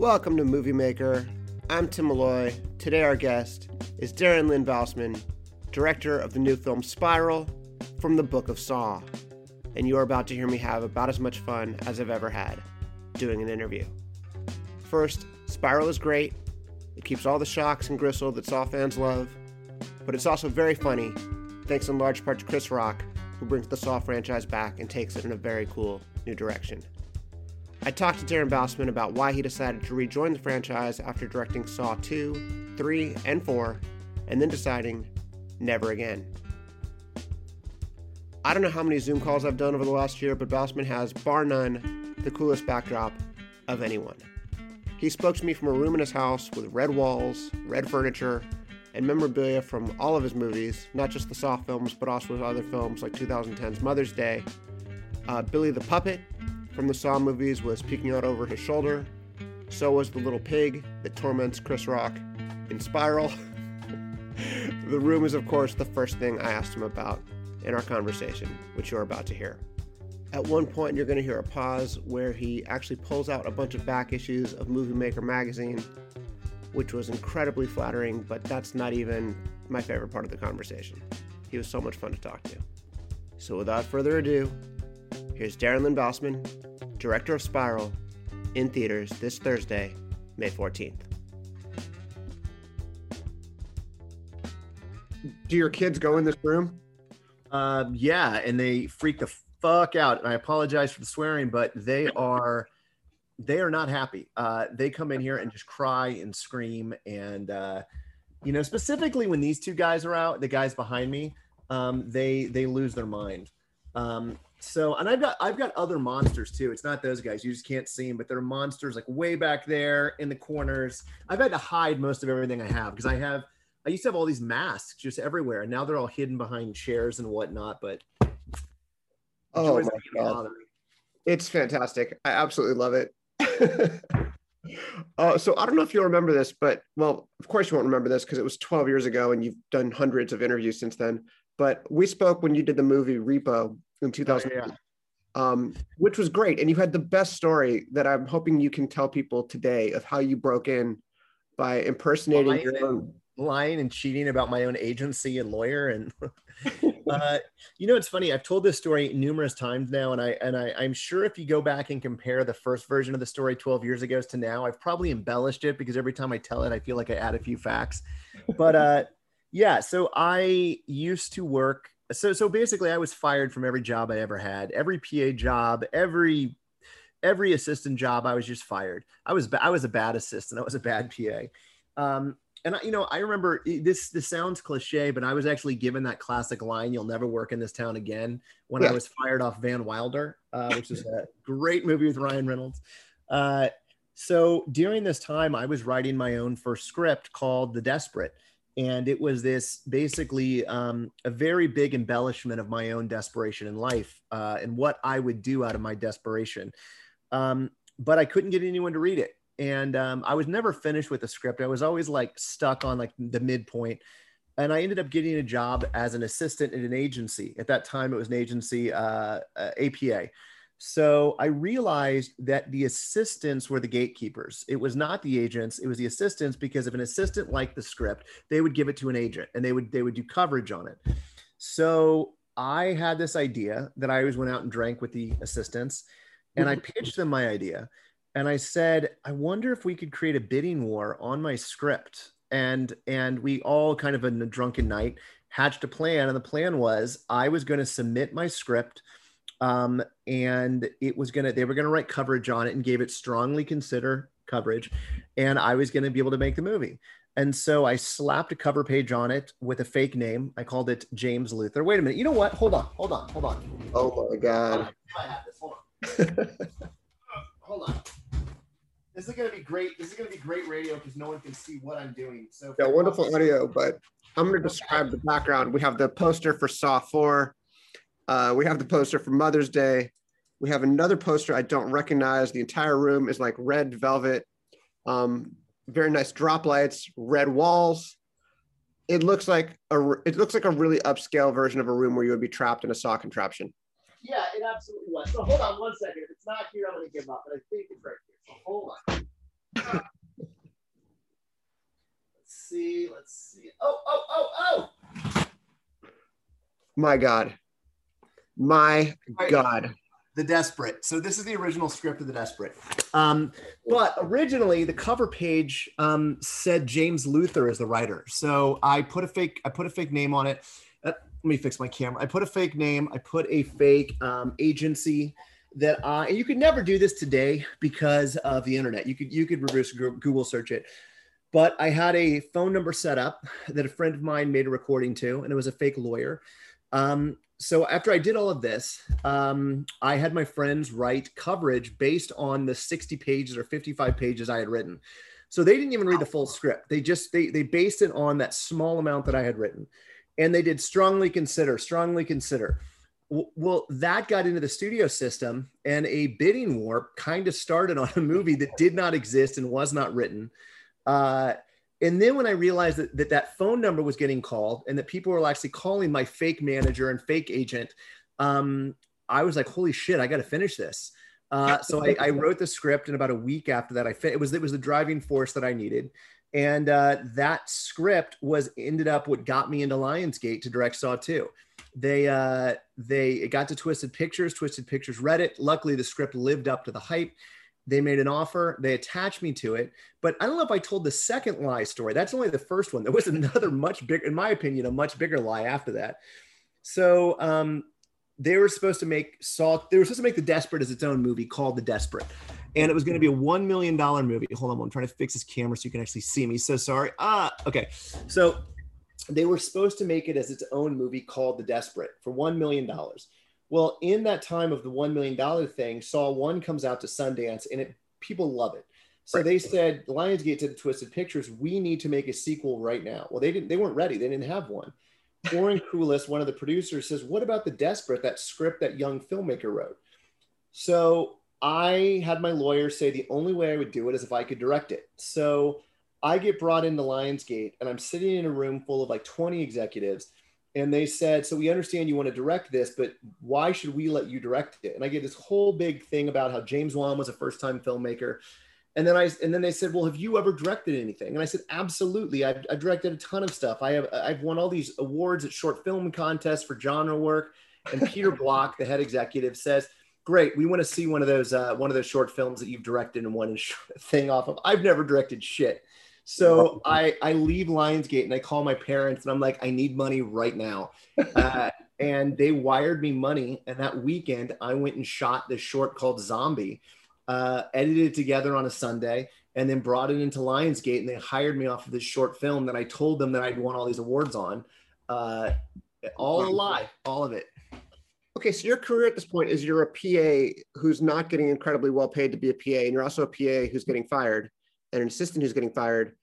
Welcome to Movie Maker. I'm Tim Molloy. Today, our guest is Darren Lynn Bousman, director of the new film Spiral from the Book of Saw. And you are about to hear me have about as much fun as I've ever had doing an interview. First, Spiral is great. It keeps all the shocks and gristle that Saw fans love, but it's also very funny, thanks in large part to Chris Rock, who brings the Saw franchise back and takes it in a very cool new direction. I talked to Darren Bousman about why he decided to rejoin the franchise after directing Saw 2, 3, and 4, and then deciding never again. I don't know how many Zoom calls I've done over the last year, but Bousman has, bar none, the coolest backdrop of anyone. He spoke to me from a room in his house with red walls, red furniture, and memorabilia from all of his movies, not just the Saw films, but also other films like 2010's Mother's Day, uh, Billy the Puppet, from the Saw movies was peeking out over his shoulder. So was the little pig that torments Chris Rock in Spiral. the room is, of course, the first thing I asked him about in our conversation, which you're about to hear. At one point, you're going to hear a pause where he actually pulls out a bunch of back issues of Movie Maker magazine, which was incredibly flattering, but that's not even my favorite part of the conversation. He was so much fun to talk to. So, without further ado, here's Darren Lynn Bousman director of Spiral, in theaters this Thursday, May 14th. Do your kids go in this room? Um, yeah, and they freak the fuck out. And I apologize for the swearing, but they are they are not happy. Uh, they come in here and just cry and scream, and uh, you know, specifically when these two guys are out, the guys behind me, um, they they lose their mind. Um, so, and I've got I've got other monsters too. It's not those guys; you just can't see them. But they're monsters like way back there in the corners. I've had to hide most of everything I have because I have I used to have all these masks just everywhere, and now they're all hidden behind chairs and whatnot. But oh my god, it's fantastic! I absolutely love it. uh, so I don't know if you'll remember this, but well, of course you won't remember this because it was 12 years ago, and you've done hundreds of interviews since then. But we spoke when you did the movie Repo in 2000, oh, yeah. um, which was great. And you had the best story that I'm hoping you can tell people today of how you broke in by impersonating lying your own. And, lying and cheating about my own agency and lawyer. And, uh, you know, it's funny. I've told this story numerous times now. And I, and I, I'm sure if you go back and compare the first version of the story 12 years ago to now, I've probably embellished it because every time I tell it, I feel like I add a few facts, but, uh, yeah. So I used to work so so basically i was fired from every job i ever had every pa job every every assistant job i was just fired. I was i was a bad assistant. I was a bad pa um, and I, you know i remember this this sounds cliche but i was actually given that classic line you'll never work in this town again when yeah. i was fired off van wilder uh, which is a great movie with ryan reynolds. Uh, so during this time i was writing my own first script called the desperate and it was this basically um, a very big embellishment of my own desperation in life uh, and what I would do out of my desperation. Um, but I couldn't get anyone to read it, and um, I was never finished with the script. I was always like stuck on like the midpoint, and I ended up getting a job as an assistant in an agency. At that time, it was an agency, uh, uh, APA. So I realized that the assistants were the gatekeepers. It was not the agents, it was the assistants because if an assistant liked the script, they would give it to an agent and they would they would do coverage on it. So I had this idea that I always went out and drank with the assistants and I mm-hmm. pitched them my idea. And I said, I wonder if we could create a bidding war on my script. And and we all kind of in a drunken night hatched a plan. And the plan was I was going to submit my script um, and it was gonna they were gonna write coverage on it and gave it strongly consider coverage, and I was gonna be able to make the movie. And so I slapped a cover page on it with a fake name. I called it James Luther. Wait a minute. You know what? Hold on. Hold on. Hold on. Oh my god. I have this. Hold on. hold on. This is gonna be great. This is gonna be great radio because no one can see what I'm doing. So yeah, wonderful audio. But I'm gonna describe the background. We have the poster for Saw 4. Uh, we have the poster for Mother's Day. We have another poster I don't recognize. The entire room is like red velvet, um, very nice drop lights, red walls. It looks like a it looks like a really upscale version of a room where you would be trapped in a saw contraption. Yeah, it absolutely was. So hold on one second. If it's not here, I'm going to give up. But I think it's right here. So hold on. Let's see. Let's see. Oh, oh, oh, oh! My God. My God. The Desperate. So this is the original script of The Desperate. Um, but originally, the cover page um, said James Luther as the writer. So I put a fake I put a fake name on it. Uh, let me fix my camera. I put a fake name. I put a fake um, agency that I and you could never do this today because of the internet. You could you could reverse Google search it. But I had a phone number set up that a friend of mine made a recording to, and it was a fake lawyer. Um, so after I did all of this, um, I had my friends write coverage based on the 60 pages or 55 pages I had written. So they didn't even read the full script. They just they they based it on that small amount that I had written, and they did strongly consider, strongly consider. Well, that got into the studio system, and a bidding war kind of started on a movie that did not exist and was not written. Uh, and then when I realized that, that that phone number was getting called and that people were actually calling my fake manager and fake agent, um, I was like, holy shit, I got to finish this. Uh, so I, I, wrote the script, and about a week after that, I it was it was the driving force that I needed, and uh, that script was ended up what got me into Lionsgate to direct Saw Two. They uh, they it got to Twisted Pictures. Twisted Pictures read it. Luckily, the script lived up to the hype. They made an offer. They attached me to it. But I don't know if I told the second lie story. That's only the first one. There was another much bigger, in my opinion, a much bigger lie after that. So um, they were supposed to make Saw. They were supposed to make The Desperate as its own movie called The Desperate, and it was going to be a one million dollar movie. Hold on, I'm trying to fix this camera so you can actually see me. So sorry. Ah, okay. So they were supposed to make it as its own movie called The Desperate for one million dollars. Well, in that time of the $1 million thing, Saw 1 comes out to Sundance and it people love it. So right. they said, Lionsgate to the Twisted Pictures, we need to make a sequel right now. Well, they didn't, they weren't ready. They didn't have one. Oren Koules, one of the producers, says, What about the Desperate, that script that young filmmaker wrote? So I had my lawyer say the only way I would do it is if I could direct it. So I get brought into Lionsgate and I'm sitting in a room full of like 20 executives and they said, "So we understand you want to direct this, but why should we let you direct it?" And I get this whole big thing about how James Wan was a first-time filmmaker, and then I and then they said, "Well, have you ever directed anything?" And I said, "Absolutely. I've, I've directed a ton of stuff. I have I've won all these awards at short film contests for genre work." And Peter Block, the head executive, says, "Great, we want to see one of those uh, one of those short films that you've directed and won a thing off of." I've never directed shit. So I I leave Lionsgate and I call my parents and I'm like, I need money right now. Uh, and they wired me money. And that weekend, I went and shot this short called Zombie, uh, edited it together on a Sunday, and then brought it into Lionsgate. And they hired me off of this short film that I told them that I'd won all these awards on. Uh, all a lie, all of it. Okay, so your career at this point is you're a PA who's not getting incredibly well paid to be a PA, and you're also a PA who's getting fired and an assistant who's getting fired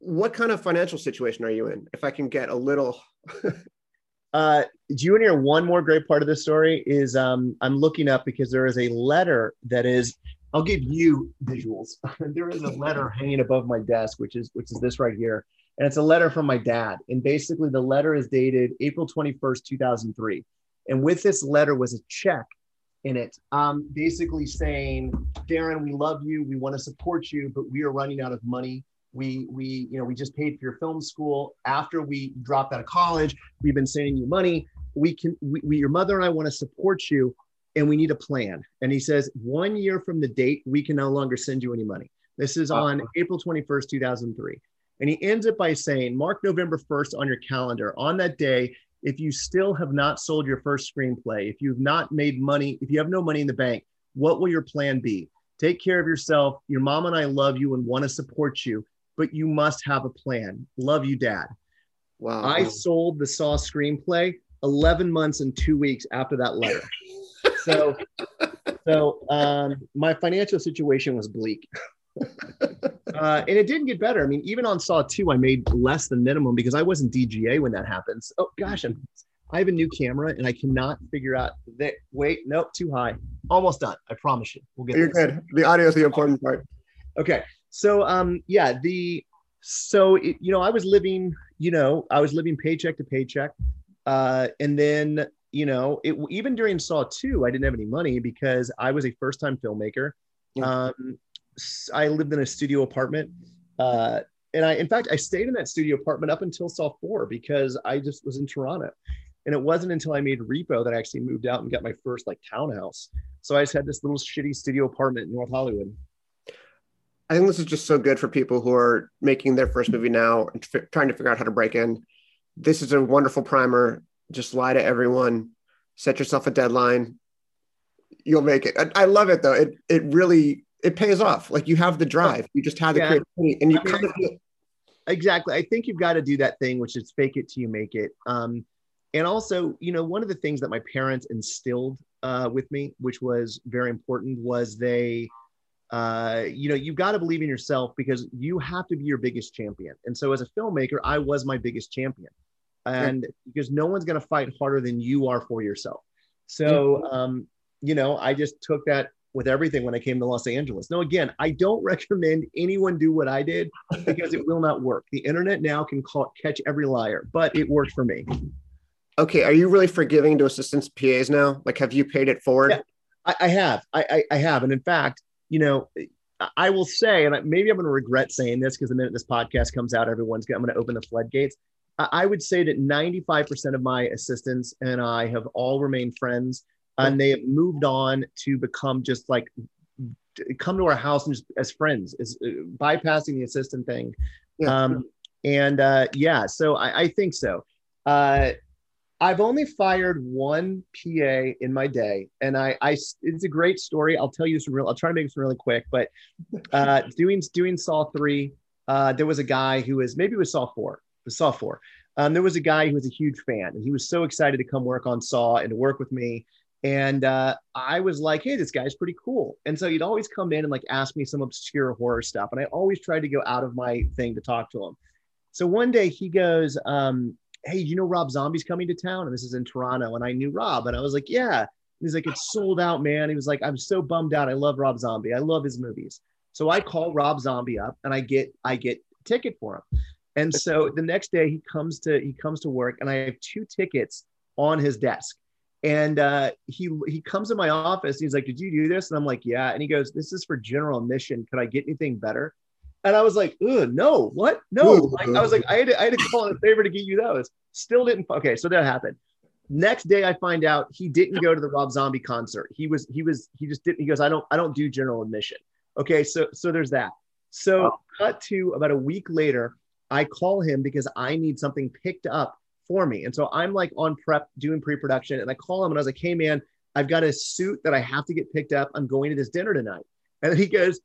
what kind of financial situation are you in? If I can get a little. uh, do you want to hear one more great part of this story? Is um, I'm looking up because there is a letter that is. I'll give you visuals. there is a letter hanging above my desk, which is which is this right here, and it's a letter from my dad. And basically, the letter is dated April 21st, 2003. And with this letter was a check in it, um, basically saying, Darren, we love you, we want to support you, but we are running out of money we we you know we just paid for your film school. After we dropped out of college we've been sending you money. We can we, we, your mother and i want to support you and we need a plan. And he says one year from the date we can no longer send you any money. This is on april 21st 2003 and he ends it by saying mark november 1st on your calendar. On that day if you still have not sold your first screenplay if you've not made money if you have no money in the bank what will your plan be? Take care of yourself. Your mom and i love you and want to support you but you must have a plan. Love you, Dad. Wow. I sold the Saw screenplay 11 months and two weeks after that letter. so, so um, my financial situation was bleak. uh, and it didn't get better. I mean, even on Saw 2, I made less than minimum because I wasn't DGA when that happens. Oh, gosh, I'm, I have a new camera and I cannot figure out that. Wait, nope, too high. Almost done. I promise you. We'll get You're this. good. The audio is the important part. Okay. So um yeah, the so it, you know, I was living, you know, I was living paycheck to paycheck. Uh and then, you know, it even during Saw 2, I didn't have any money because I was a first-time filmmaker. Yeah. Um I lived in a studio apartment. Uh and I in fact I stayed in that studio apartment up until Saw 4 because I just was in Toronto. And it wasn't until I made Repo that I actually moved out and got my first like townhouse. So I just had this little shitty studio apartment in North Hollywood. I think this is just so good for people who are making their first movie now and f- trying to figure out how to break in. This is a wonderful primer. Just lie to everyone, set yourself a deadline. You'll make it. I, I love it though. It it really it pays off. Like you have the drive. You just have the Yeah. creativity, and you I mean, kind of exactly i think you've got to do that thing which is fake it till you make it um, and also you know one of the things that my parents instilled uh, with me which was very important was they uh, you know you've got to believe in yourself because you have to be your biggest champion and so as a filmmaker i was my biggest champion and because no one's going to fight harder than you are for yourself so um, you know i just took that with everything when i came to los angeles now again i don't recommend anyone do what i did because it will not work. The internet now can call, catch every liar, but it worked for me. okay. Are you really forgiving to assistants PAs now? Like, have you paid it forward? Yeah. I, I have, I, I, I have, and in fact, you know, I will say, and maybe I'm going to regret saying this because the minute this podcast comes out, everyone's going, I'm going to open the floodgates. I, would say that 95% of my assistants and I have all remained friends, and they have moved on to become just like come to our house and just as friends, as uh, bypassing the assistant thing. Yeah. Um, and uh, yeah, so I, I think so. Uh, I've only fired one PA in my day, and I, I, it's a great story. I'll tell you this real. I'll try to make this really quick, but uh, doing doing Saw three, uh, there was a guy who was maybe it was Saw four, it was Saw four. Um, there was a guy who was a huge fan, and he was so excited to come work on Saw and to work with me. And uh, I was like, hey, this guy's pretty cool. And so he'd always come in and like ask me some obscure horror stuff. And I always tried to go out of my thing to talk to him. So one day he goes, um, hey, you know Rob Zombie's coming to town? And this is in Toronto. And I knew Rob. And I was like, yeah. He's like, it's sold out, man. He was like, I'm so bummed out. I love Rob Zombie. I love his movies. So I call Rob Zombie up and I get I get a ticket for him. And so the next day he comes to he comes to work and I have two tickets on his desk. And uh, he he comes in my office. And he's like, "Did you do this?" And I'm like, "Yeah." And he goes, "This is for general admission. Could I get anything better?" And I was like, "No, what? No!" Like, I was like, "I had to, I had to call in a favor to get you those." Still didn't. Okay, so that happened. Next day, I find out he didn't go to the Rob Zombie concert. He was he was he just didn't. He goes, "I don't I don't do general admission." Okay, so so there's that. So Wow. cut to about a week later, I call him because I need something picked up for me. And so I'm like on prep doing pre-production and I call him and I was like, hey man, I've got a suit that I have to get picked up. I'm going to this dinner tonight. And he goes,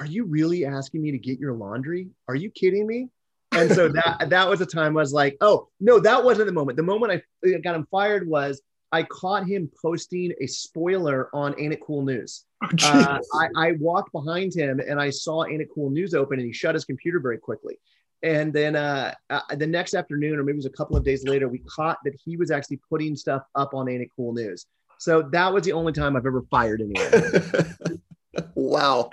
Are you really asking me to get your laundry? Are you kidding me? And so that that was the time I was like, oh no, that wasn't the moment. The moment I got him fired was I caught him posting a spoiler on Ain't It Cool News. Uh, I, I walked behind him and I saw Ain't It Cool News open and he shut his computer very quickly. And then uh, uh, the next afternoon, or maybe it was a couple of days later, we caught that he was actually putting stuff up on Ain't It Cool News. So that was the only time I've ever fired anyone. wow.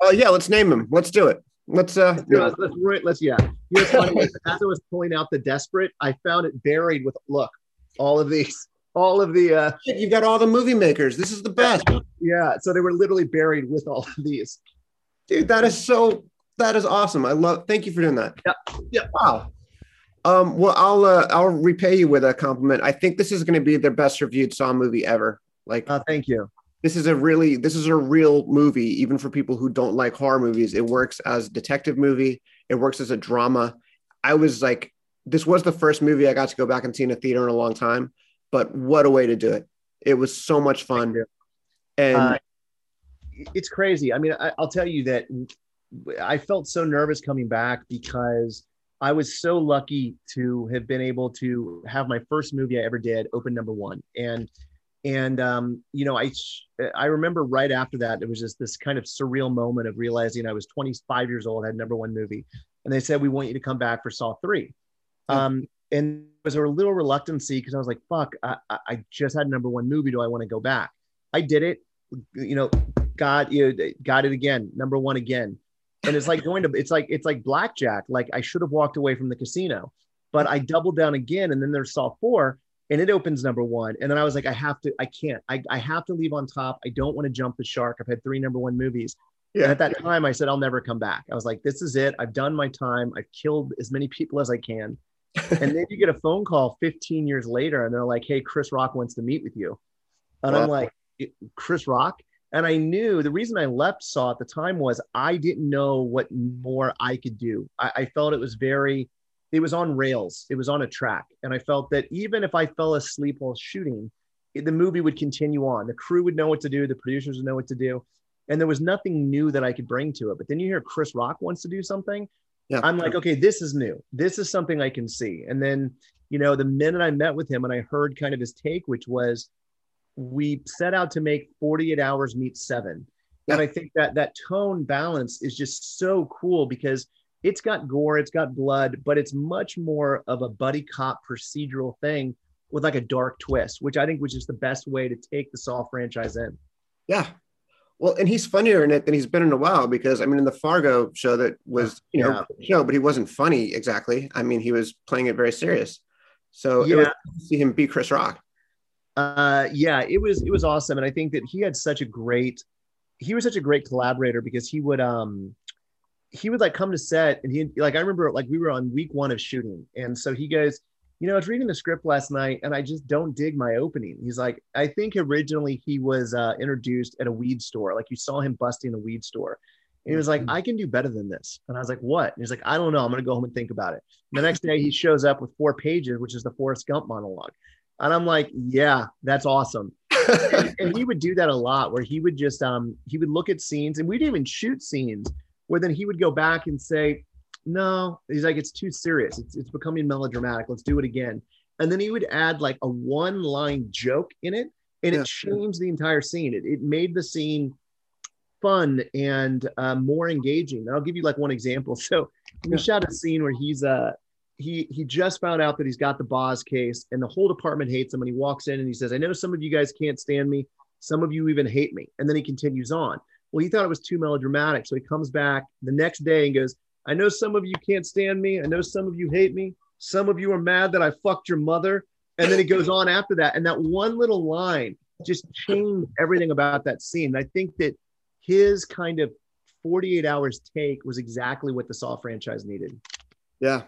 Oh yeah, let's name him. Let's do it. Let's uh let's, let's, let's, ru- let's- yeah. Know, funny, as I was pulling out the desperate, I found it buried with look, all of these, all of the uh you've got all the movie makers. This is the best. yeah. So they were literally buried with all of these. Dude, that is so that is awesome. I love thank you for doing that. Yeah. Yeah. Wow. Um, well, I'll uh, I'll repay you with a compliment. I think this is going to be the best reviewed Saw movie ever. Like Uh, thank you. This is a really this is a real movie, even for people who don't like horror movies. It works as a detective movie. It works as a drama. I was like, this was the first movie I got to go back and see in a theater in a long time. But what a way to do it! It was so much fun, and Uh, it's crazy. I mean, I, I'll tell you that I felt so nervous coming back because I was so lucky to have been able to have my first movie I ever did open number one, and and um, you know, I I remember right after that it was just this kind of surreal moment of realizing I was 25 years old, had number one movie, and they said we want you to come back for Saw three. Um, and there was a little reluctancy because I was like, "Fuck! I, I- I just had number one movie. Do I want to go back?" I did it. You know, got you know, got it again, number one again. And it's like going to it's like it's like blackjack. Like I should have walked away from the casino, but I doubled down again, and then there's Saw four, and it opens number one. And then I was like, I have to, I can't, I, I have to leave on top. I don't want to jump the shark. I've had three number one movies. And yeah, at that time, I said, I'll never come back. I was like, this is it. I've done my time. I've killed as many people as I can. and then you get a phone call 15 years later and they're like, hey, Chris Rock wants to meet with you. And I'm like, Chris Rock? And I knew the reason I left Saw at the time was I didn't know what more I could do. I, I felt it was very, it was on rails, it was on a track. And I felt that even if I fell asleep while shooting, the movie would continue on. The crew would know what to do, the producers would know what to do. And there was nothing new that I could bring to it. But then you hear Chris Rock wants to do something. Yeah. I'm like, okay, this is new. This is something I can see. And then, you know, the minute I met with him and I heard kind of his take, which was we set out to make 48 hours meet seven. Yeah. And I think that that tone balance is just so cool because it's got gore, it's got blood, but it's much more of a buddy cop procedural thing with like a dark twist, which I think was just the best way to take the Saw franchise in. Yeah. Well, and he's funnier in it than he's been in a while because I mean, in the Fargo show that was you know yeah. show, but he wasn't funny exactly. I mean, he was playing it very serious. So yeah, see him be Chris Rock. Uh, yeah, it was it was awesome, and I think that he had such a great he was such a great collaborator because he would um he would like come to set and he like I remember like we were on week one of shooting, and so he goes you know, I was reading the script last night and I just don't dig my opening. He's like, I think originally he was uh, introduced at a weed store. Like you saw him busting a weed store. And he was like. I can do better than this. And I was like, what? And he's like, I don't know. I'm going to go home and think about it. And the next day he shows up with four pages, which is the Forrest Gump monologue. And I'm like, yeah, that's awesome. and, and, he would do that a lot where he would just, um, he would look at scenes and we'd even shoot scenes where then he would go back and say, no, he's like, it's too serious. It's, it's becoming melodramatic. Let's do it again. And then he would add like a one line joke in it, and yeah. it changed the entire scene. It, it made the scene fun and uh, more engaging. And I'll give you like one example. So we yeah. shot a scene where he's uh he he just found out that he's got the Boz case, and the whole department hates him. And he walks in and he says, "I know some of you guys can't stand me. Some of you even hate me." And then he continues on. Well, he thought it was too melodramatic, so he comes back the next day and goes, I know some of you can't stand me. I know some of you hate me. Some of you are mad that I fucked your mother. And then it goes on after that. And that one little line just changed everything about that scene. I think that his kind of 48 hours take was exactly what the Saw franchise needed. Yeah.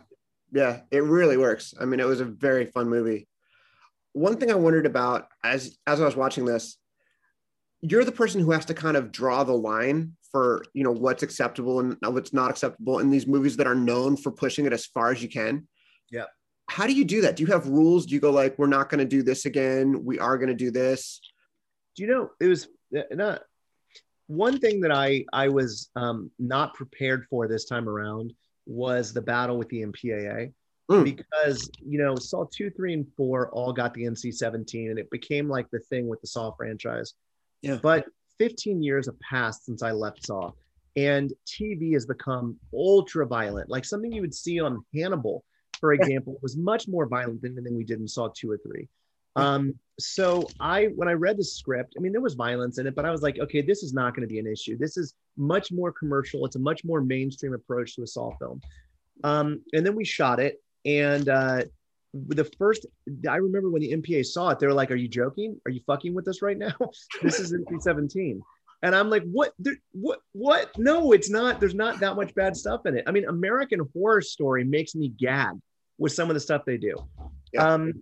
Yeah. It really works. I mean, it was a very fun movie. One thing I wondered about as as I was watching this, you're the person who has to kind of draw the line for you know what's acceptable and what's not acceptable in these movies that are known for pushing it as far as you can. Yeah. How do you do that? Do you have rules? Do you go like we're not going to do this again. We are going to do this. Do you know it was uh, not one thing that i i was um, not prepared for this time around was the battle with the mpaa mm. because you know saw 2 3 and 4 all got the nc-17 and it became like the thing with the saw franchise yeah but 15 years have passed since I left Saw, and TV has become ultra violent. Like something you would see on Hannibal, for example, was much more violent than anything we did in Saw two or three. Um, so I, when I read the script, I mean, there was violence in it, but I was like, okay, this is not going to be an issue. This is much more commercial. It's a much more mainstream approach to a Saw film. Um, and then we shot it, and uh, the first I remember when the MPA saw it, they were like, "Are you joking? Are you fucking with us right now? this is NC-17." And I'm like, "What? There, what? What? No, it's not. There's not that much bad stuff in it. I mean, American Horror Story makes me gag with some of the stuff they do. Yeah. Um,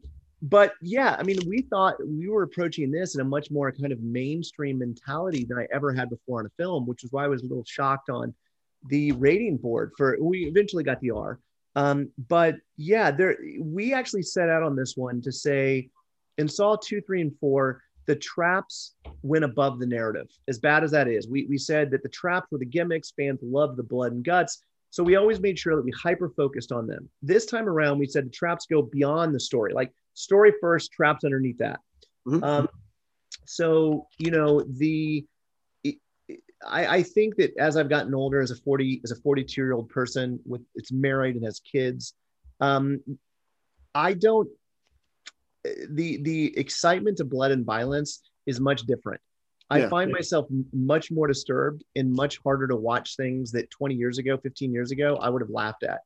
but yeah, I mean, we thought we were approaching this in a much more kind of mainstream mentality than I ever had before in a film, which is why I was a little shocked on the rating board for. We eventually got the R um, but yeah, there we actually set out on this one to say in Saw two, three, and four, the traps went above the narrative. As bad as that is, we we said that the traps were the gimmicks. Fans love the blood and guts, so we always made sure that we hyper focused on them. This time around, we said the traps go beyond the story, like story first, traps underneath that. Mm-hmm. Um, so you know the I, I, think that as I've gotten older, as a 40, as a 42 year old person with it's married and has kids, um, I don't, the, the excitement of blood and violence is much different. I yeah. find myself much more disturbed and much harder to watch things that 20 years ago, 15 years ago, I would have laughed at.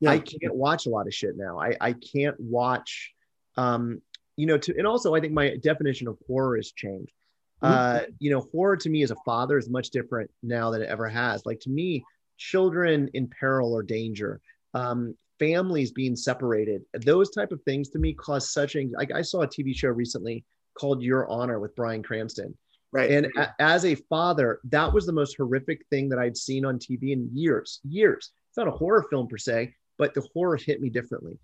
Yeah. I can't watch a lot of shit now. I, I can't watch, um, you know, to, and also I think my definition of horror has changed. Mm-hmm. Uh, you know, horror to me as a father is much different now than it ever has. Like to me, children in peril or danger, um, families being separated those type of things to me cause such anxiety. like i saw a tv show recently called your honor with bryan cranston Right. and a- as a father that was the most horrific thing that i'd seen on tv in years years it's not a horror film per se but the horror hit me differently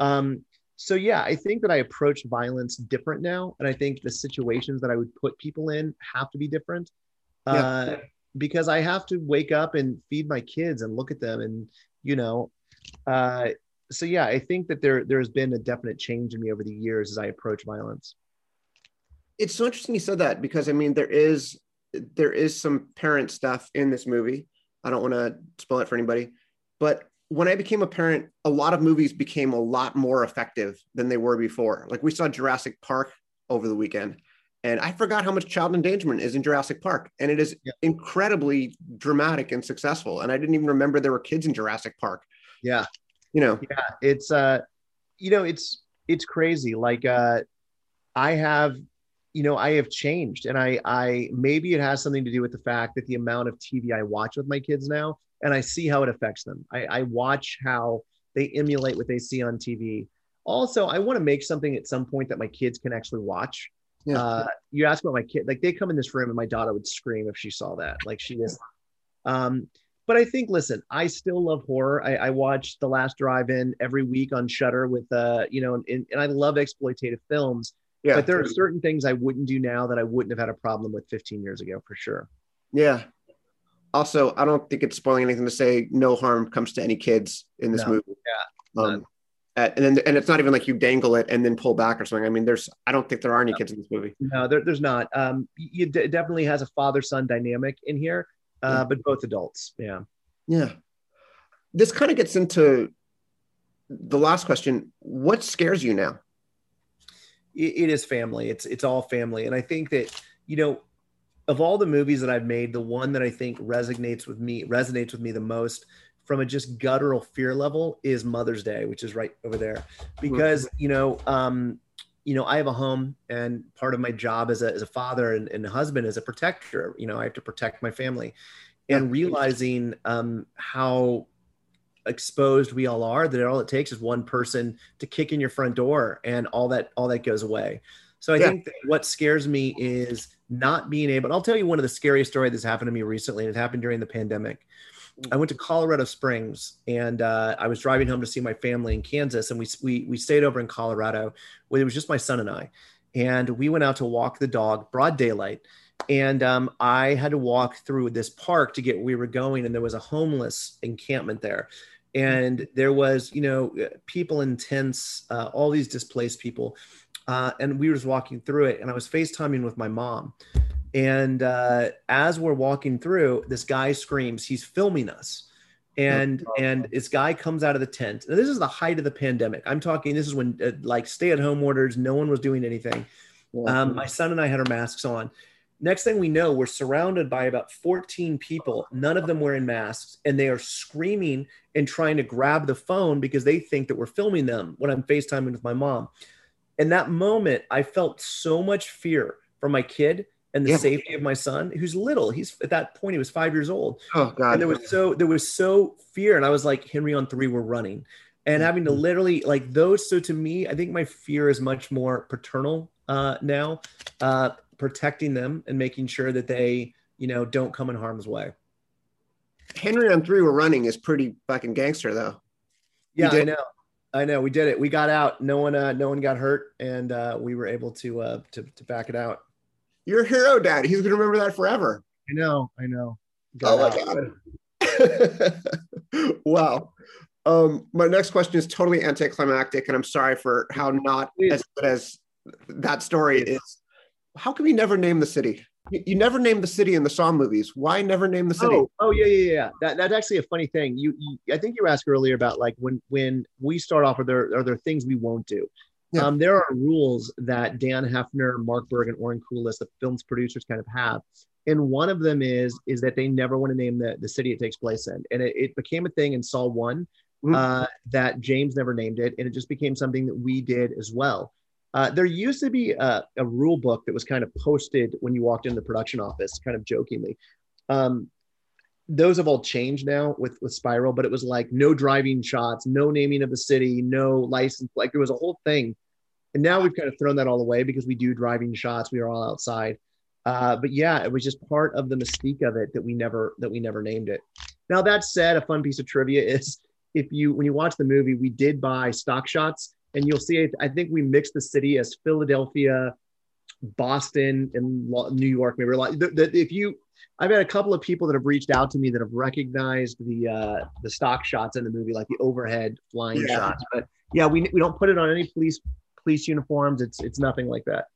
um, so yeah i think that i approach violence different now and i think the situations that i would put people in have to be different. Uh, because i have to wake up and feed my kids and look at them and you know uh, so yeah i think that there there's been a definite change in me over the years as i approach violence. It's so interesting you said that because I mean there is there is some parent stuff in this movie. I don't want to spoil it for anybody, but when I became a parent, a lot of movies became a lot more effective than they were before. Like we saw Jurassic Park over the weekend, and I forgot how much child endangerment is in Jurassic Park, and it is Yeah. incredibly dramatic and successful. And I didn't even remember there were kids in Jurassic Park. yeah You know, yeah it's uh you know it's it's crazy like uh i have you know i have changed and i i maybe it has something to do with the fact that the amount of tv i watch with my kids now and i see how it affects them i i watch how they emulate what they see on tv also i want to make something at some point that my kids can actually watch Yeah. uh you ask about my kid like they come in this room and my daughter would scream if she saw that like she is um but I think, listen, I still love horror. I, I watch The Last Drive-In every week on Shudder with, uh, you know, and, and I love exploitative films. yeah, But there are certain things I wouldn't do now that I wouldn't have had a problem with 15 years ago, for sure. yeah. Also, I don't think it's spoiling anything to say no harm comes to any kids in this No. movie. Yeah. Um, uh, and then and it's not even like you dangle it and then pull back or something. I mean, there's I don't think there are any kids in this movie. No, there, there's not. Um, you d- definitely has a father-son dynamic in here, uh, Yeah. but both adults. Yeah. Yeah. This kind of gets into the last question. What scares you now? it, it is family. It's it's all family, and I think that you know, of all the movies that I've made, the one that I think resonates with me resonates with me the most from a just guttural fear level is Mother's Day, which is right over there, because you know, um, you know, I have a home, and part of my job as a as a father and, and husband is a protector. You know, I have to protect my family, and realizing um, how exposed we all are that all it takes is one person to kick in your front door and all that all that goes away. So i Yeah. think that what scares me is not being able i'll tell you one of the scariest stories that's happened to me recently and it happened during the pandemic. I went to colorado springs and uh, i was driving home to see my family in kansas and we, we we stayed over in colorado where it was just my son and i. And we went out to walk the dog broad daylight and um, i had to walk through this park to get where we were going and there was a homeless encampment there. And there was you know people in tents uh, all these displaced people uh, and we were just walking through it and i was facetiming with my mom. And uh, as we're walking through this guy screams he's filming us. And and this guy comes out of the tent. And this is the height of the pandemic. I'm talking this is when uh, like stay at home orders no one was doing anything. Um, my son and i had our masks on. Next thing we know we're surrounded by about 14 people. None of them wearing masks and they are screaming and trying to grab the phone because they think that we're filming them when i'm facetiming with my mom in that moment i felt so much fear for my kid and the Yeah. safety of my son who's little he's at that point he was five years old oh God. and there was so there was so fear and i was like henry on three we're running and having to literally like those so to me i think my fear is much more paternal uh now uh protecting them and making sure that they you know don't come in harm's way Henry on three we're running is pretty fucking gangster though. yeah i know i know we did it we got out no one uh no one got hurt and uh we were able to uh to, to back it out You're a hero, Dad. He's gonna remember that forever. i know i know Oh my out. god. wow. Um, my next question is totally anticlimactic, and I'm sorry for how not as good as that story is. How can we never name the city? You, you never name the city in the Saw movies. Why never name the city? Oh, oh yeah, yeah, yeah. That, that's actually a funny thing. You, you, I think you asked earlier about like when when we start off, are there are there things we won't do? Yeah. Um, there are rules that Dan Heffner, Mark Burg, and Oren Koules, the film's producers, kind of have. And one of them is is that they never want to name the, the city it takes place in. And it, it became a thing in Saw One Mhm. uh, that James never named it, and it just became something that we did as well. Uh, there used to be a, a rule book that was kind of posted when you walked in the production office, kind of jokingly. Um, those have all changed now with with Spiral, but it was like no driving shots, no naming of the city, no license. Like there was a whole thing, and now we've kind of thrown that all away because we do driving shots. We are all outside. Uh, but yeah, it was just part of the mystique of it that we never that we never named it. Now that said, a fun piece of trivia is if you when you watch the movie, we did buy stock shots, and you'll see. I think we mix the city as Philadelphia, Boston, and New York. Maybe like if you, I've had a couple of people that have reached out to me that have recognized the uh, the stock shots in the movie, like the overhead flying yeah. shots. But yeah, we we don't put it on any police police uniforms. It's it's nothing like that.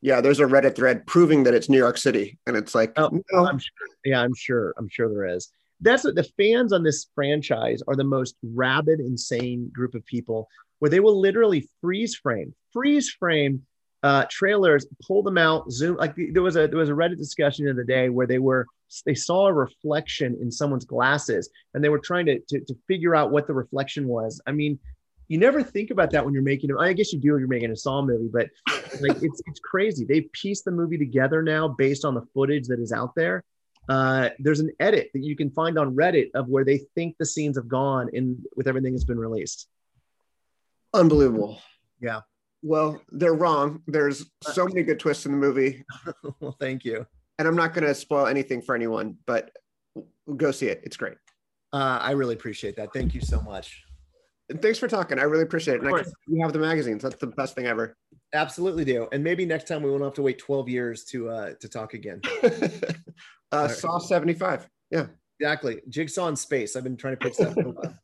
Yeah, there's a Reddit thread proving that it's New York City, and it's like, oh, no. I'm sure. Yeah, I'm sure. I'm sure there is. That's what the fans on this franchise are the most rabid, insane group of people, where they will literally freeze frame, freeze frame uh, trailers, pull them out, zoom. Like there was a there was a Reddit discussion the other day where they were they saw a reflection in someone's glasses, and they were trying to to, to figure out what the reflection was. I mean, you never think about that when you're making I guess you do when you're making a Saw movie, but like it's it's crazy. They pieced the movie together now based on the footage that is out there. Uh, there's an edit that you can find on Reddit of where they think the scenes have gone in with everything that's been released. Unbelievable. Yeah. Well, they're wrong. There's so many good twists in the movie. well, thank you. And I'm not going to spoil anything for anyone, but go see it. It's great. Uh, I really appreciate that. Thank you so much. And thanks for talking. I really appreciate it. And I you have the magazines. That's the best thing ever. Absolutely do. And maybe next time we won't have to wait 12 years to uh to talk again. uh right. Saw 75. Yeah. Exactly. Jigsaw in space. I've been trying to pitch that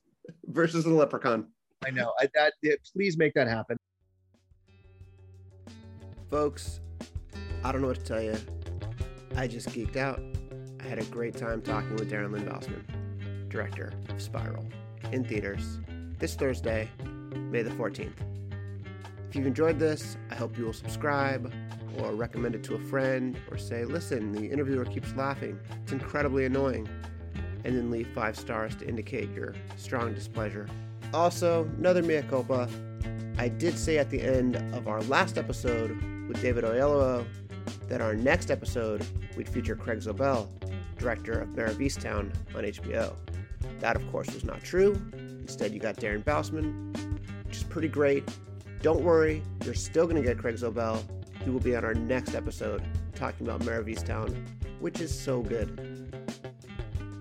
versus the leprechaun. I know. I, that yeah, please make that happen. Folks, I don't know what to tell you. I just geeked out. I had a great time talking with Darren Lynn Bousman, director of Spiral, in theaters this Thursday, May the 14th. If you've enjoyed this, I hope you will subscribe or recommend it to a friend or say, listen, the interviewer keeps laughing. It's incredibly annoying. And then leave five stars to indicate your strong displeasure. Also, another mea culpa. I did say at the end of our last episode with David Oyelowo that our next episode would feature Craig Zobel, director of Mare of Easttown on HBO. That, of course, was not true. Instead, you got Darren Bousman, which is pretty great. Don't worry, you're still going to get Craig Zobel. He will be on our next episode talking about Mare of Easttown, which is so good.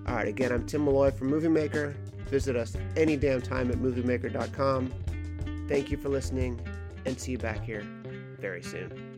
All right, again, I'm Tim Molloy from Movie Maker. Visit us any damn time at moviemaker.com. Thank you for listening, and see you back here very soon.